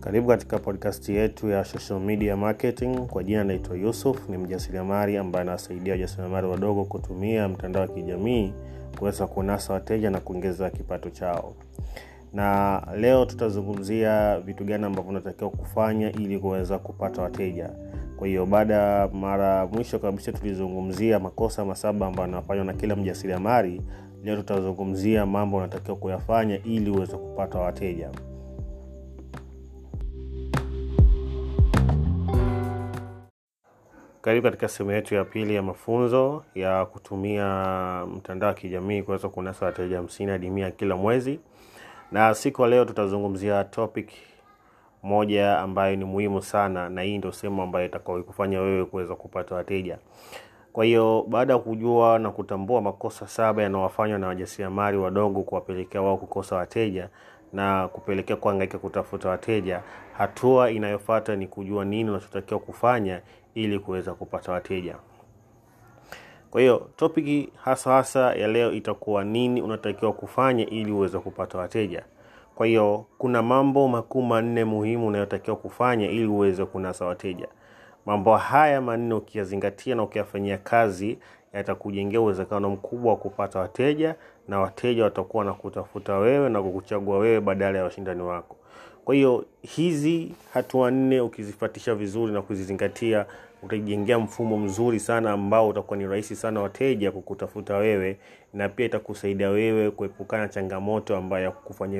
Karibu katika podcast yetu ya social media marketing. Kwa jina naitwa Yusuf, ni mjasiriamali ambaye anawasaidia wajasiriamali wadogo kutumia mtandao wa kijamii kuweza kunasa wateja na kuongeza kipato chao. Na leo tutazungumzia vitu gani ambavyo unatakiwa kufanya ili kuweza kupata wateja. Kwa hiyo baada ya mara mwisho kabisa tulizungumzia makosa masaba ambayo anafanywa na kila mjasiriamali, leo tutazungumzia mambo unatakiwa kuyafanya ili uweze kupata wateja. Karibu katika sehemu yetu ya pili ya mafunzo ya kutumia mtandao wa kijamii kuweza kunasa wateja hamsini hadi mia kila mwezi, na siku ya leo tutazungumzia topic moja ambayo ni muhimu sana, na hii ndio sehemu ambayo itakaokufanya wewe kuweza kupata wateja. Kwa hiyo baada ya kujua na kutambua makosa saba yanayofanywa na wajasiriamali wadogo kuwapelekea wao kukosa wateja na kupelekea kuhangaika kutafuta wateja, hatua inayofuata ni kujua nini unachotakiwa kufanya ili kuweza kupata wateja. Kwa hiyo topiki hasa hasa ya leo itakuwa nini unatakiwa kufanya ili uweze kupata wateja. Kwa hiyo kuna mambo makuu manne muhimu unayotakiwa kufanya ili uweze kunasa wateja. Mambo haya manne ukiyazingatia na ukiyafanyia kazi yatakujengea uwezekano mkubwa wa kupata wateja, na wateja watakuwa na kutafuta wewe na kukuchagua wewe badala ya washindani wako. Kwa hiyo hizi hatua nne ukizifatisha vizuri na kuzizingatia, utajengea mfumo mzuri sana ambao utakuwa ni rahisi sana wateja kukutafuta wewe, na pia itakusaidia wewe kuepukana changamoto ambayo ya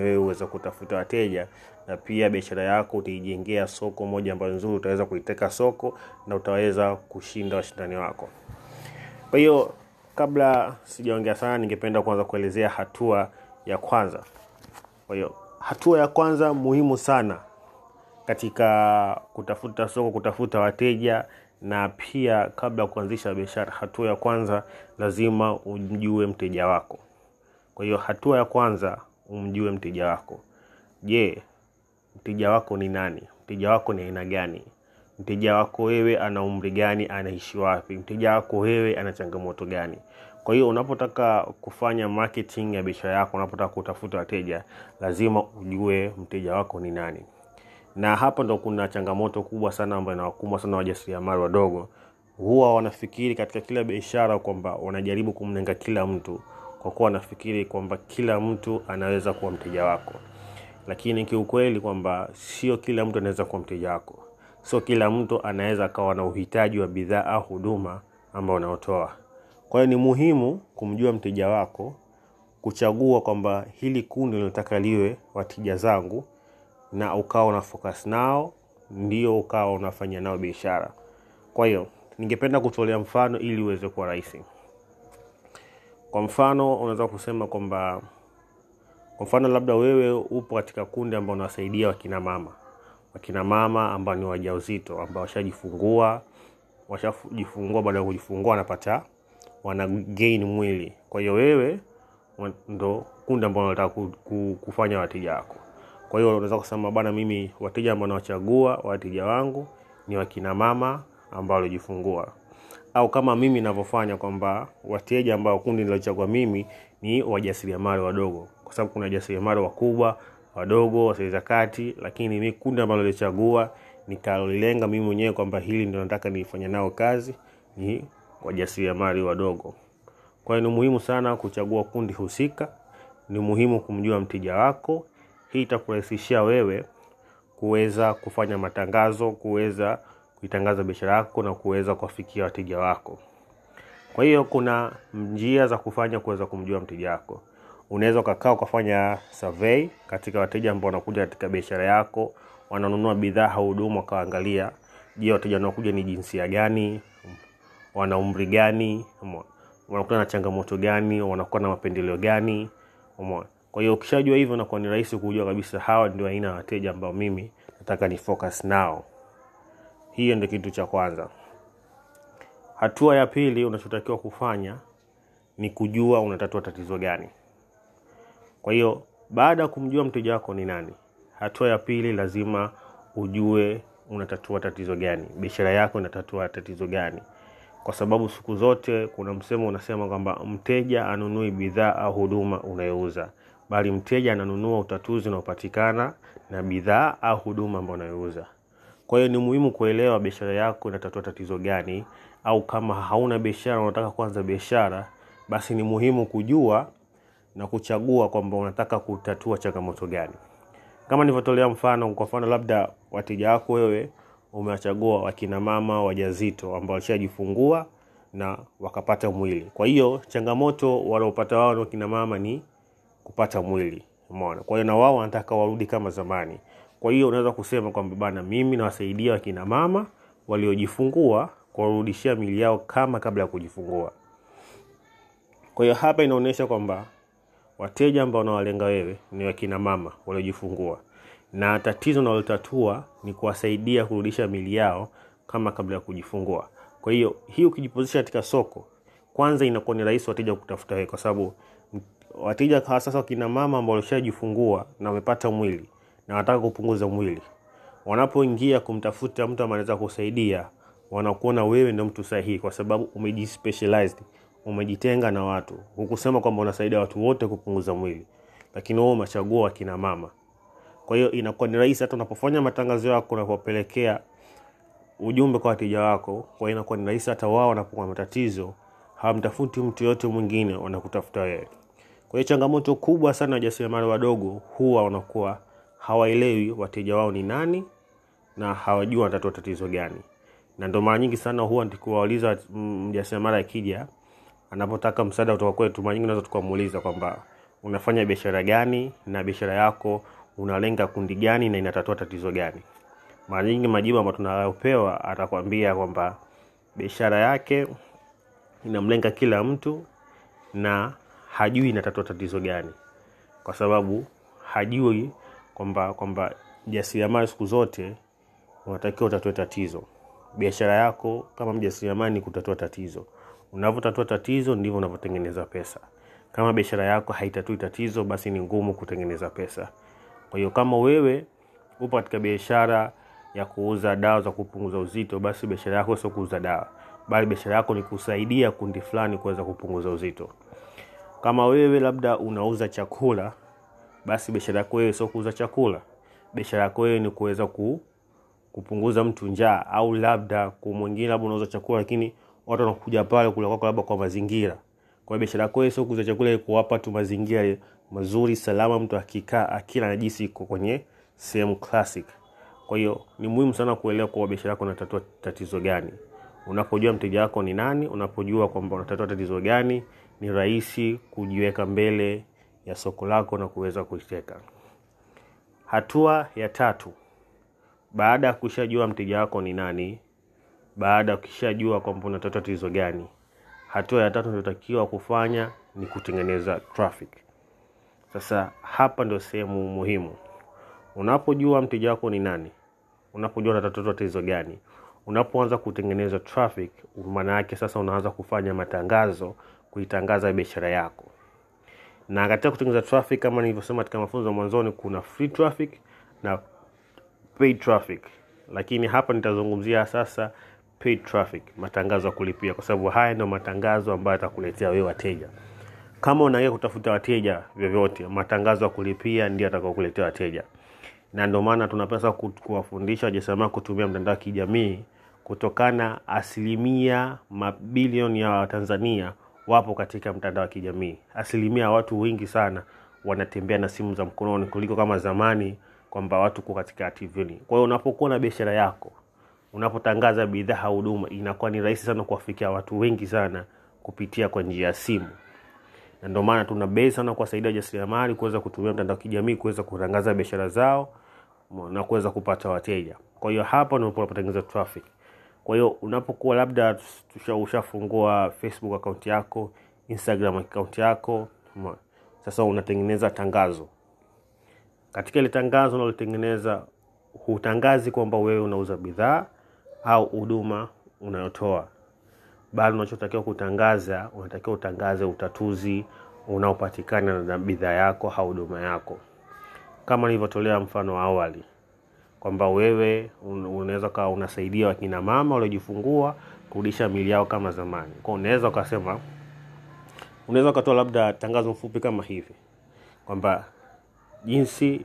wewe uweze kutafuta wateja, na pia biashara yako utaijengea soko moja ambayo nzuri, utaweza kuiteka soko na utaweza kushinda washindani wako. Kwa hiyo kabla sijaongea sana, ningependa kuanza kuelezea hatua ya kwanza. Kwa hiyo hatua ya kwanza muhimu sana katika kutafuta soko, kutafuta wateja na pia kabla ya kuanzisha biashara, hatua ya kwanza lazima umjue mteja wako. Kwa hiyo hatua ya kwanza umjue mteja wako. Je, mteja wako ni nani? Mteja wako ni aina gani? Mteja wako wewe ana umri gani? Anaishi wapi? Mteja wako wewe ana changamoto gani? Kwa hiyo unapotaka kufanya marketing ya biashara yako, unapotaka kutafuta wateja, lazima ujue mteja wako ni nani. Na hapa ndo kuna changamoto kubwa sana ambayo inawakumbwa sana wajasiriamali wadogo. Huwa wanafikiri katika kila biashara kwamba wanajaribu kumlenga kila mtu, kwa kuwa wanafikiri kwamba kila mtu anaweza kuwa mteja wako, lakini kiukweli kwamba sio kila mtu anaweza kuwa mteja wako. Sio kila mtu anaweza akawa na uhitaji wa bidhaa au huduma ambao unaotoa. Kwa hiyo ni muhimu kumjua mteja wako, kuchagua kwamba hili kundi linataka liwe wateja zangu, na ukawa una focus nao, ndio ukawa unafanya nao biashara. Kwa hiyo ningependa kutolea mfano ili uweze kuwa rahisi. Kwa mfano unaweza kusema kwamba, kwa mfano labda wewe upo katika kundi ambao unawasaidia wakina mama, wakina mama ambao ni wajawazito ambao washajifungua, washajifungua, baada ya kujifungua wanapata wana gain mwili. Kwa hiyo wewe ndo kundi ambao unataka kufanya wateja wako. Kwa hiyo unaweza kusema bana, mimi wateja ambao nawachagua wateja wangu ni wakina mama ambao walijifungua, au kama mimi ninavyofanya kwamba wateja ambao kundi nilochagua mimi ni wajasiriamali wadogo, kwa sababu kuna wajasiriamali wakubwa, wadogo, wasiweza kati, lakini mi kundi ambalo lichagua nikalilenga mimi mwenyewe kwamba hili ndio nataka nifanya nao kazi ni wajasiriamali wadogo. Kwa ni muhimu sana kuchagua kundi husika, ni muhimu kumjua mteja wako. Hii itakurahisishia wewe kuweza kufanya matangazo, kuweza kuitangaza biashara yako na kuweza kuwafikia wateja wako. Kwa hiyo kuna njia za kufanya kuweza kumjua mteja wako. Unaweza ukakaa ukafanya survey katika wateja ambao wanakuja katika biashara yako, wananunua bidhaa au huduma, wakaangalia je, wateja wanaokuja ni jinsia gani, wana umri gani, wanakuwa na changamoto gani, wanakuwa na mapendeleo gani. Kwa hiyo ukishajua hivyo, nakuwa ni rahisi kujua kabisa hawa ndio aina ya wateja ambao mimi nataka ni focus nao. Hiyo ndio kitu cha kwanza. Hatua ya pili unachotakiwa kufanya ni kujua unatatua tatizo gani. Kwa hiyo baada ya kumjua mteja wako ni nani, hatua ya pili lazima ujue unatatua tatizo gani, biashara yako inatatua tatizo gani. kwa sababu siku zote kuna msemo unasema kwamba mteja anunui bidhaa au huduma unayouza bali mteja ananunua utatuzi unaopatikana na bidhaa au huduma ambayo unayouza. Kwa hiyo ni muhimu kuelewa biashara yako inatatua tatizo gani, au kama hauna biashara unataka kuanza biashara, basi ni muhimu kujua na kuchagua kwamba unataka kutatua changamoto gani. Kama nilivyotolea mfano, kwa mfano labda wateja wako wewe umewachagua wakina mama wajazito ambao walishajifungua na wakapata mwili. Kwa hiyo changamoto wanaopata wao na wakina mama ni kupata mwili, umeona. Kwa hiyo na wao wanataka warudi kama zamani. Kwa hiyo unaweza kusema kwamba bana, mimi nawasaidia wakina mama waliojifungua kuwarudishia mili yao kama kabla ya kujifungua. Kwa hiyo hapa inaonyesha kwamba wateja ambao unawalenga wewe ni wakina mama waliojifungua, na tatizo unalotatua ni kuwasaidia kurudisha mili yao kama kabla ya kujifungua. Kwa hiyo hii ukijipozisha katika soko, kwanza inakuwa ni rahisi wateja kutafuta wewe, kwa sababu wateja sasa wakina mama ambao walishajifungua na wamepata mwili na wanataka kupunguza mwili, wanapoingia kumtafuta mtu ambaye anaweza kusaidia, wanakuona wewe ndio mtu sahihi, kwa sababu umejispecialized, umejitenga na watu. Hukusema kwamba unasaidia watu wote kupunguza mwili, lakini wewe umechagua wakina mama. Kwa hiyo inakuwa ni rahisi hata unapofanya matangazo yako na ujumbe kwa wateja wako. Kwa hiyo inakuwa ni rahisi hata wao wanapokuwa matatizo, hawamtafuti mtu yoyote mwingine, wanakutafuta wewe. Kwa hiyo changamoto kubwa sana wajasiriamali wadogo huwa wanakuwa hawaelewi wateja wao ni nani na hawajui wanatatua tatizo gani, na ndo mara nyingi sana huwa tukiwauliza mjasiriamali akija anapotaka msaada kutoka kwetu, mara nyingi unaweza tukamuuliza kwamba unafanya biashara gani na biashara yako unalenga kundi gani na inatatua tatizo gani. Mara nyingi majibu ambayo tunayopewa atakwambia kwamba biashara yake inamlenga kila mtu na hajui inatatua tatizo gani, kwa sababu hajui kwamba kwamba jasiriamali siku zote unatakiwa utatue tatizo. Biashara yako kama mjasiriamali ni kutatua tatizo. Unavyotatua tatizo ndivyo unavyotengeneza pesa. Kama biashara yako haitatui tatizo, basi ni ngumu kutengeneza pesa. Kwa hiyo kama wewe upo katika biashara ya kuuza dawa za kupunguza uzito, basi biashara yako sio kuuza dawa, bali biashara yako ni kusaidia kundi fulani kuweza kupunguza uzito. Kama wewe labda unauza chakula, basi biashara yako wewe sio kuuza chakula. Biashara yako wewe ni kuweza ku, kupunguza mtu njaa, au labda kwa mwingine labda unauza chakula lakini watu wanakuja pale kula kwako labda kwa mazingira. Kwa hiyo biashara yako sio kuuza chakula, kuwapa tu mazingira mazuri salama, mtu akikaa akila anajisi iko kwenye sehemu classic. Kwa hiyo ni muhimu sana kuelewa kwa biashara yako unatatua tatizo gani. Unapojua mteja wako ni nani, unapojua kwamba unatatua tatizo gani, ni rahisi kujiweka mbele ya soko lako na kuweza kuiteka. Hatua ya tatu, baada ya kushajua mteja wako ni nani, baada ukishajua kwamba unatatua tatizo gani, hatua ya tatu unayotakiwa kufanya ni kutengeneza traffic. Sasa hapa ndio sehemu muhimu. Unapojua mteja wako ni nani, unapojua unatatua tatizo gani, unapoanza kutengeneza traffic, maana yake sasa unaanza kufanya matangazo, kuitangaza biashara yako. Na katika kutengeneza traffic, kama nilivyosema katika mafunzo mwanzoni, kuna free traffic na paid traffic, lakini hapa nitazungumzia sasa paid traffic, matangazo ya kulipia, kwa sababu haya ndio matangazo ambayo yatakuletea wewe wateja. Kama unaingia kutafuta wateja vyovyote, matangazo ya kulipia ndio atakaokuletea wateja, na ndio maana tunapaswa kuwafundisha wajasiriamali kutumia mtandao wa kijamii, kutokana asilimia mabilioni ya Watanzania wapo katika mtandao wa kijamii. Asilimia ya watu wengi sana wanatembea na simu za mkononi kuliko kama zamani kwamba watu ko katika tvni Kwa hiyo unapokuwa na biashara yako, unapotangaza bidhaa huduma, inakuwa ni rahisi sana kuwafikia watu wengi sana kupitia kwa njia ya simu na ndio maana tuna bei sana kuwasaidia wajasiriamali kuweza kutumia mtandao kijamii kuweza kutangaza biashara zao na kuweza kupata wateja. Kwa hiyo hapa unapotengeneza traffic. Kwa hiyo unapokuwa labda ushafungua Facebook akaunti yako, Instagram akaunti yako, sasa unatengeneza tangazo. Katika ile tangazo unalotengeneza, hutangazi kwamba wewe unauza bidhaa au huduma unayotoa bali unachotakiwa kutangaza, unatakiwa utangaze utatuzi unaopatikana na bidhaa yako au huduma yako, kama nilivyotolea mfano wa awali kwamba wewe unaweza ukawa unasaidia wakina mama waliojifungua kurudisha mili yao kama zamani. Kwa unaweza ukasema, unaweza ukatoa labda tangazo mfupi kama hivi kwamba jinsi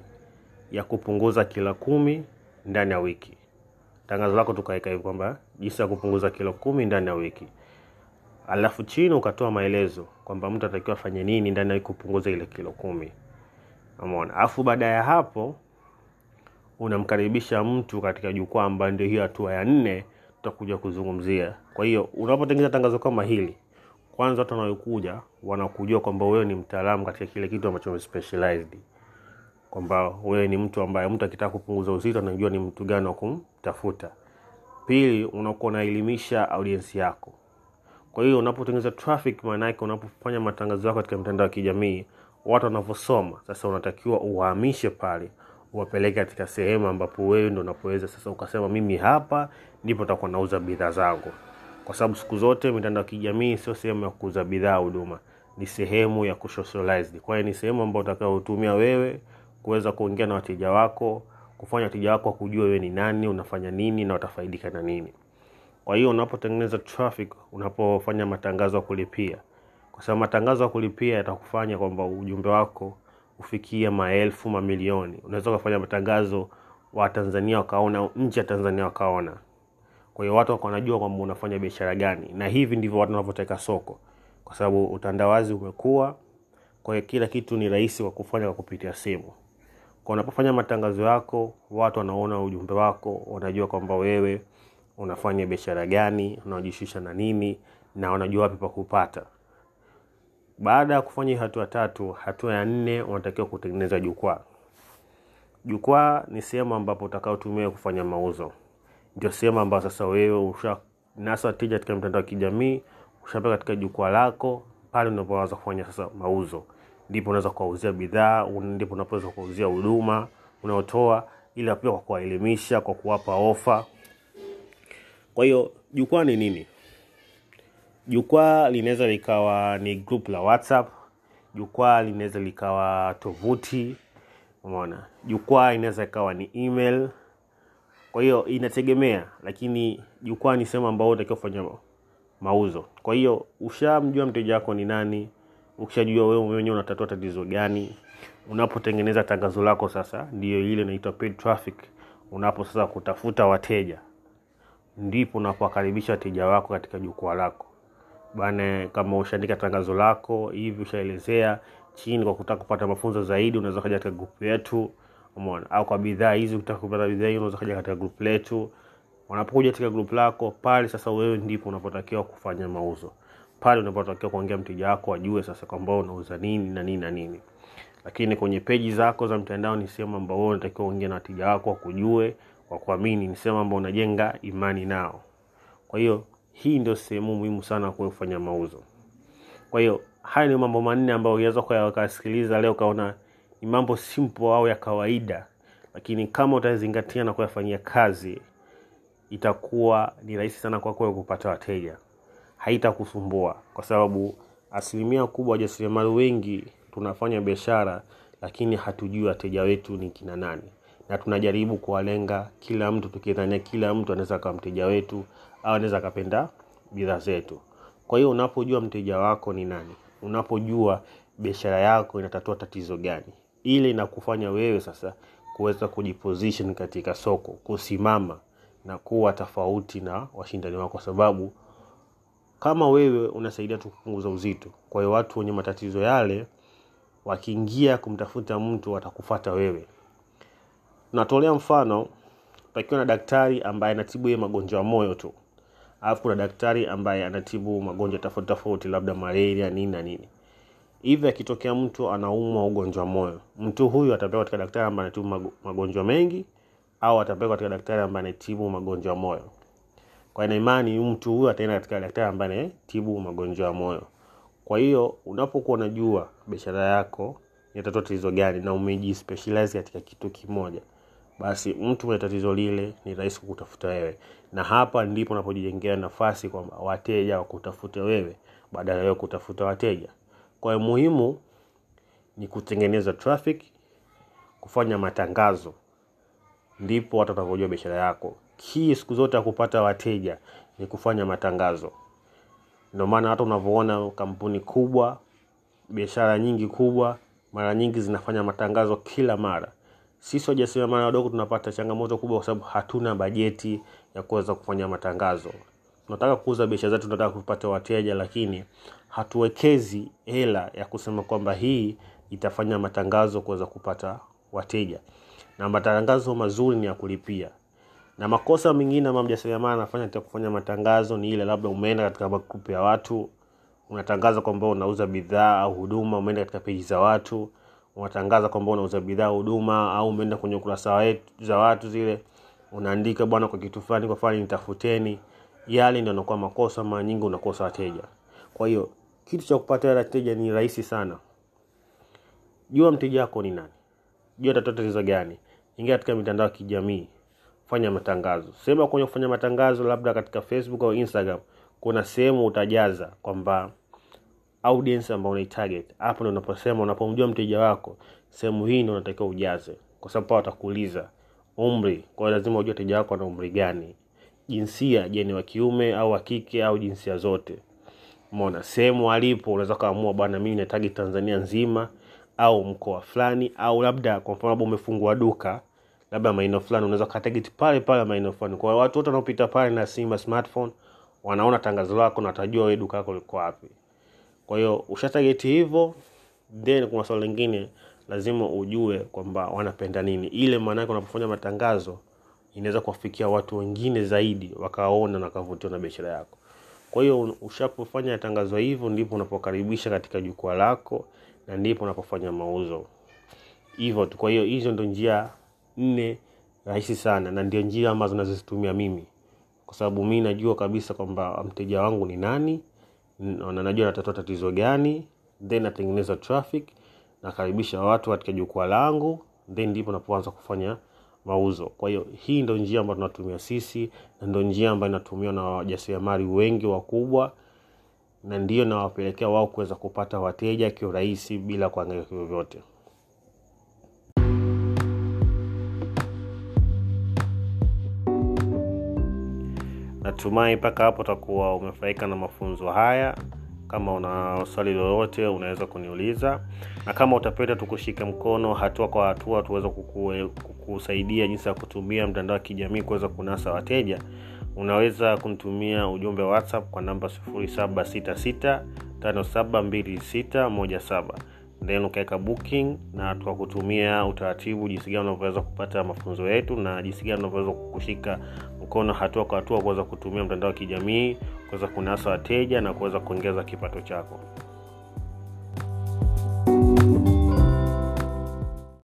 ya kupunguza kila kumi ndani ya wiki. Tangazo lako tukaweka hivi kwamba jinsi ya kupunguza kilo kumi ndani ya wiki, alafu chini ukatoa maelezo kwamba mtu atakiwa afanye nini ndani ya wiki kupunguza ile kilo kumi. Umeona? Alafu baada ya hapo unamkaribisha mtu katika jukwaa ambayo ndio hiyo hatua ya nne tutakuja kuzungumzia. Kwa hiyo unapotengeneza tangazo kama hili, kwanza watu wanaokuja wanakujua kwamba wewe ni mtaalamu katika kile kitu ambacho umespecialized, kwamba wewe ni mtu ambaye mtu akitaka kupunguza uzito anajua ni mtu gani wa kumtafuta. Pili, unakuwa unaelimisha audiensi yako. Kwa hiyo unapotengeneza traffic, maana unapofanya matangazo yako katika mitandao ya kijamii, watu wanavyosoma sasa, unatakiwa uhamishe pale, uwapeleke katika sehemu ambapo wewe ndo unapoweza sasa ukasema, mimi hapa ndipo takuwa nauza bidhaa zangu, kwa sababu siku zote mitandao ya kijamii sio sehemu ya kuuza bidhaa huduma, ni sehemu ya. Kwa hiyo ni sehemu ambayo utakayotumia wewe kuweza kuongea na wateja wako, kufanya wateja wako wakujua wewe ni nani, unafanya nini na watafaidika na nini. Kwa hiyo unapotengeneza traffic, unapofanya matangazo ya kulipia, kwa sababu matangazo ya kulipia yatakufanya kwamba ujumbe wako ufikie maelfu, mamilioni. Unaweza ukafanya matangazo wa Tanzania wakaona, nje ya Tanzania wakaona. Kwa hiyo watu wanajua kwamba unafanya biashara gani, na hivi ndivyo watu wanavyoteka soko, kwa sababu utandawazi umekuwa. Kwa hiyo kila kitu ni rahisi kwa kufanya kwa kupitia simu. Kwa unapofanya matangazo yako, watu wanaona ujumbe wako, wanajua kwamba wewe unafanya biashara gani, unajishusha na nini, na wanajua wapi pa kupata. Baada ya kufanya hatua tatu, hatua ya nne unatakiwa kutengeneza jukwaa. Jukwaa ni sehemu ambapo utakaotumia kufanya mauzo. Ndio sehemu ambayo sasa wewe ushanasa tija katika mitandao ya kijamii, ushapea katika jukwaa lako, pale unapoanza kufanya sasa mauzo. Ndipo unaweza kuwauzia bidhaa, ndipo unapoweza kuwauzia huduma unaotoa, ila pia kwa kuwaelimisha, kwa kuwapa ofa. Kwa hiyo jukwaa ni nini? Jukwaa linaweza likawa ni group la WhatsApp, jukwaa linaweza likawa tovuti, umeona. Jukwaa inaweza ikawa ni email. Kwa hiyo inategemea, lakini jukwaa ni sehemu ambao utakiwa kufanya mauzo. Kwa hiyo ushamjua mteja wako ni nani, ukishajua wewe mwenyewe unatatua tatizo gani, unapotengeneza tangazo lako sasa, ndiyo ile inaitwa paid traffic. Unapo sasa kutafuta wateja, ndipo unapowakaribisha wateja wako katika jukwaa lako bana. Kama ushaandika tangazo lako hivi, ushaelezea chini, kwa kutaka kupata mafunzo zaidi, unaweza kaja katika grupu yetu, umeona. Au kwa bidhaa hizi, ukitaka kupata bidhaa hiyo, unaweza kaja katika grupu letu. Wanapokuja katika grupu lako pale, sasa wewe ndipo unapotakiwa kufanya mauzo pale, unapotakiwa kuongea mteja wako ajue sasa kwamba unauza nini na nini na nini. Lakini kwenye peji zako za mtandao ni sehemu ambao unatakiwa uongee na wateja wako wakujue, wakuamini, ni sehemu ambao unajenga imani nao. Kwa hiyo hii ndio sehemu muhimu sana kwa kufanya mauzo. Kwa hiyo haya ni mambo manne ambayo unaweza ukayasikiliza leo ukaona ni mambo simple au ya kawaida, lakini kama utazingatia na kuyafanyia kazi itakuwa ni rahisi sana kwako kupata wateja, haitakusumbua. Kwa sababu asilimia kubwa wajasiriamali wengi tunafanya biashara, lakini hatujui wateja wetu ni kina nani, na tunajaribu kuwalenga kila mtu tukidhania kila mtu anaweza kuwa mteja wetu au anaweza akapenda bidhaa zetu. Kwa hiyo unapojua mteja wako ni nani, unapojua biashara yako inatatua tatizo gani, ile inakufanya wewe sasa kuweza kujiposition katika soko, kusimama na kuwa tofauti na washindani wako, kwa sababu kama wewe unasaidia tu kupunguza uzito, kwa hiyo watu wenye matatizo yale wakiingia kumtafuta mtu watakufata wewe. Natolea mfano, pakiwa na daktari ambaye anatibu ye magonjwa ya moyo tu, alafu kuna daktari ambaye anatibu magonjwa tofauti tofauti, labda malaria nini na nini. Hivi akitokea mtu anaumwa ugonjwa moyo, mtu huyu atapelekwa katika daktari ambaye anatibu magonjwa mengi, au atapelekwa katika daktari ambaye anatibu magonjwa moyo. Kwa ina imani mtu huyo ataenda katika daktari ambaye anatibu magonjwa ya moyo. Kwa hiyo unapokuwa unajua biashara yako inatatua tatizo gani na umejispecialize katika kitu kimoja, basi mtu mwenye tatizo lile ni rahisi kukutafuta wewe, na hapa ndipo unapojijengea nafasi kwamba wateja wakutafute wewe badala ya kutafuta wateja. Kwa hiyo muhimu ni kutengeneza traffic, kufanya matangazo, ndipo watu watakujua biashara yako. Kii siku zote ya kupata wateja ni kufanya matangazo. Ndio maana hata unavyoona kampuni kubwa, biashara nyingi kubwa, mara nyingi zinafanya matangazo kila mara. Sisi wajasiriamali wadogo tunapata changamoto kubwa kwa sababu hatuna bajeti ya kuweza kufanya matangazo. Tunataka kuuza biashara zetu tunataka kupata wateja lakini hatuwekezi hela ya kusema kwamba hii itafanya matangazo kuweza kupata wateja. Na matangazo mazuri ni ya kulipia na makosa mengine ambayo mjasiriamali anafanya katika kufanya matangazo ni ile labda umeenda katika magrupu ya watu unatangaza kwamba unauza bidhaa au huduma umeenda katika peji za watu unatangaza kwamba unauza bidhaa huduma au umeenda kwenye ukurasa za watu zile unaandika bwana kwa kitu fulani kwa fulani nitafuteni. Yale ndio yanakuwa makosa mara nyingi unakosa wateja. Kwa hiyo kitu cha kupata wateja ni rahisi sana. Jua mteja wako ni nani? Jua tatizo gani? Ingia katika mitandao ya kijamii fanya matangazo. Sema kwenye kufanya matangazo labda katika facebook au instagram kuna sehemu utajaza kwamba audience ambao unaitarget hapo ndo unaposema unapomjua mteja wako sehemu hii ndo unatakiwa ujaze. Kwa sababu pao watakuuliza umri? Kwa lazima ujue mteja wako ana umri gani. Jinsia je ni wa kiume au wa kike au jinsia zote. Mona sehemu alipo unaweza ukaamua bwana mimi natagi tanzania nzima au mkoa fulani au labda kwa mfano labda umefungua duka labda maeneo fulani unaweza katageti pale pale maeneo fulani. Kwa watu wote wanaopita pale na simu smartphone wanaona tangazo lako na watajua wewe duka lako liko wapi. Kwa hiyo ushatageti hivyo then kuna swala lingine lazima ujue kwamba wanapenda nini. Ile maanake unapofanya matangazo inaweza kuwafikia watu wengine zaidi wakaona na wakavutiwa na biashara yako. Kwa hiyo ushapofanya tangazo hivyo ndipo unapokaribisha katika jukwaa lako na ndipo unapofanya mauzo. Hivyo tu. Kwa hiyo hizo ndo njia nne rahisi sana na ndio njia ambazo nazozitumia mimi. Kwa sababu mi najua kabisa kwamba mteja wangu ni nani na najua natatua tatizo gani then natengeneza traffic nakaribisha watu katika jukwaa langu then ndipo napoanza kufanya mauzo. Kwa hiyo hii ndo njia ambayo tunatumia sisi na ndo njia ambayo inatumiwa na wajasiriamali wengi wakubwa na ndio nawapelekea wao kuweza kupata wateja kiurahisi bila kuangalia vyovyote natumai mpaka hapo utakuwa umefaika na mafunzo haya. Kama una swali lolote unaweza kuniuliza. Na kama utapenda tukushike mkono hatua kwa hatua tuweza kukusaidia jinsi ya kutumia mtandao wa kijamii kuweza kunasa wateja unaweza kunitumia ujumbe wa whatsapp kwa namba 766572617 then ukaweka booking na tukakutumia utaratibu jinsi gani unavyoweza kupata mafunzo yetu na jinsi gani unavyoweza kushika mkono hatua kwa hatua kuweza kutumia mtandao wa kijamii kuweza kunasa wateja na kuweza kuongeza kipato chako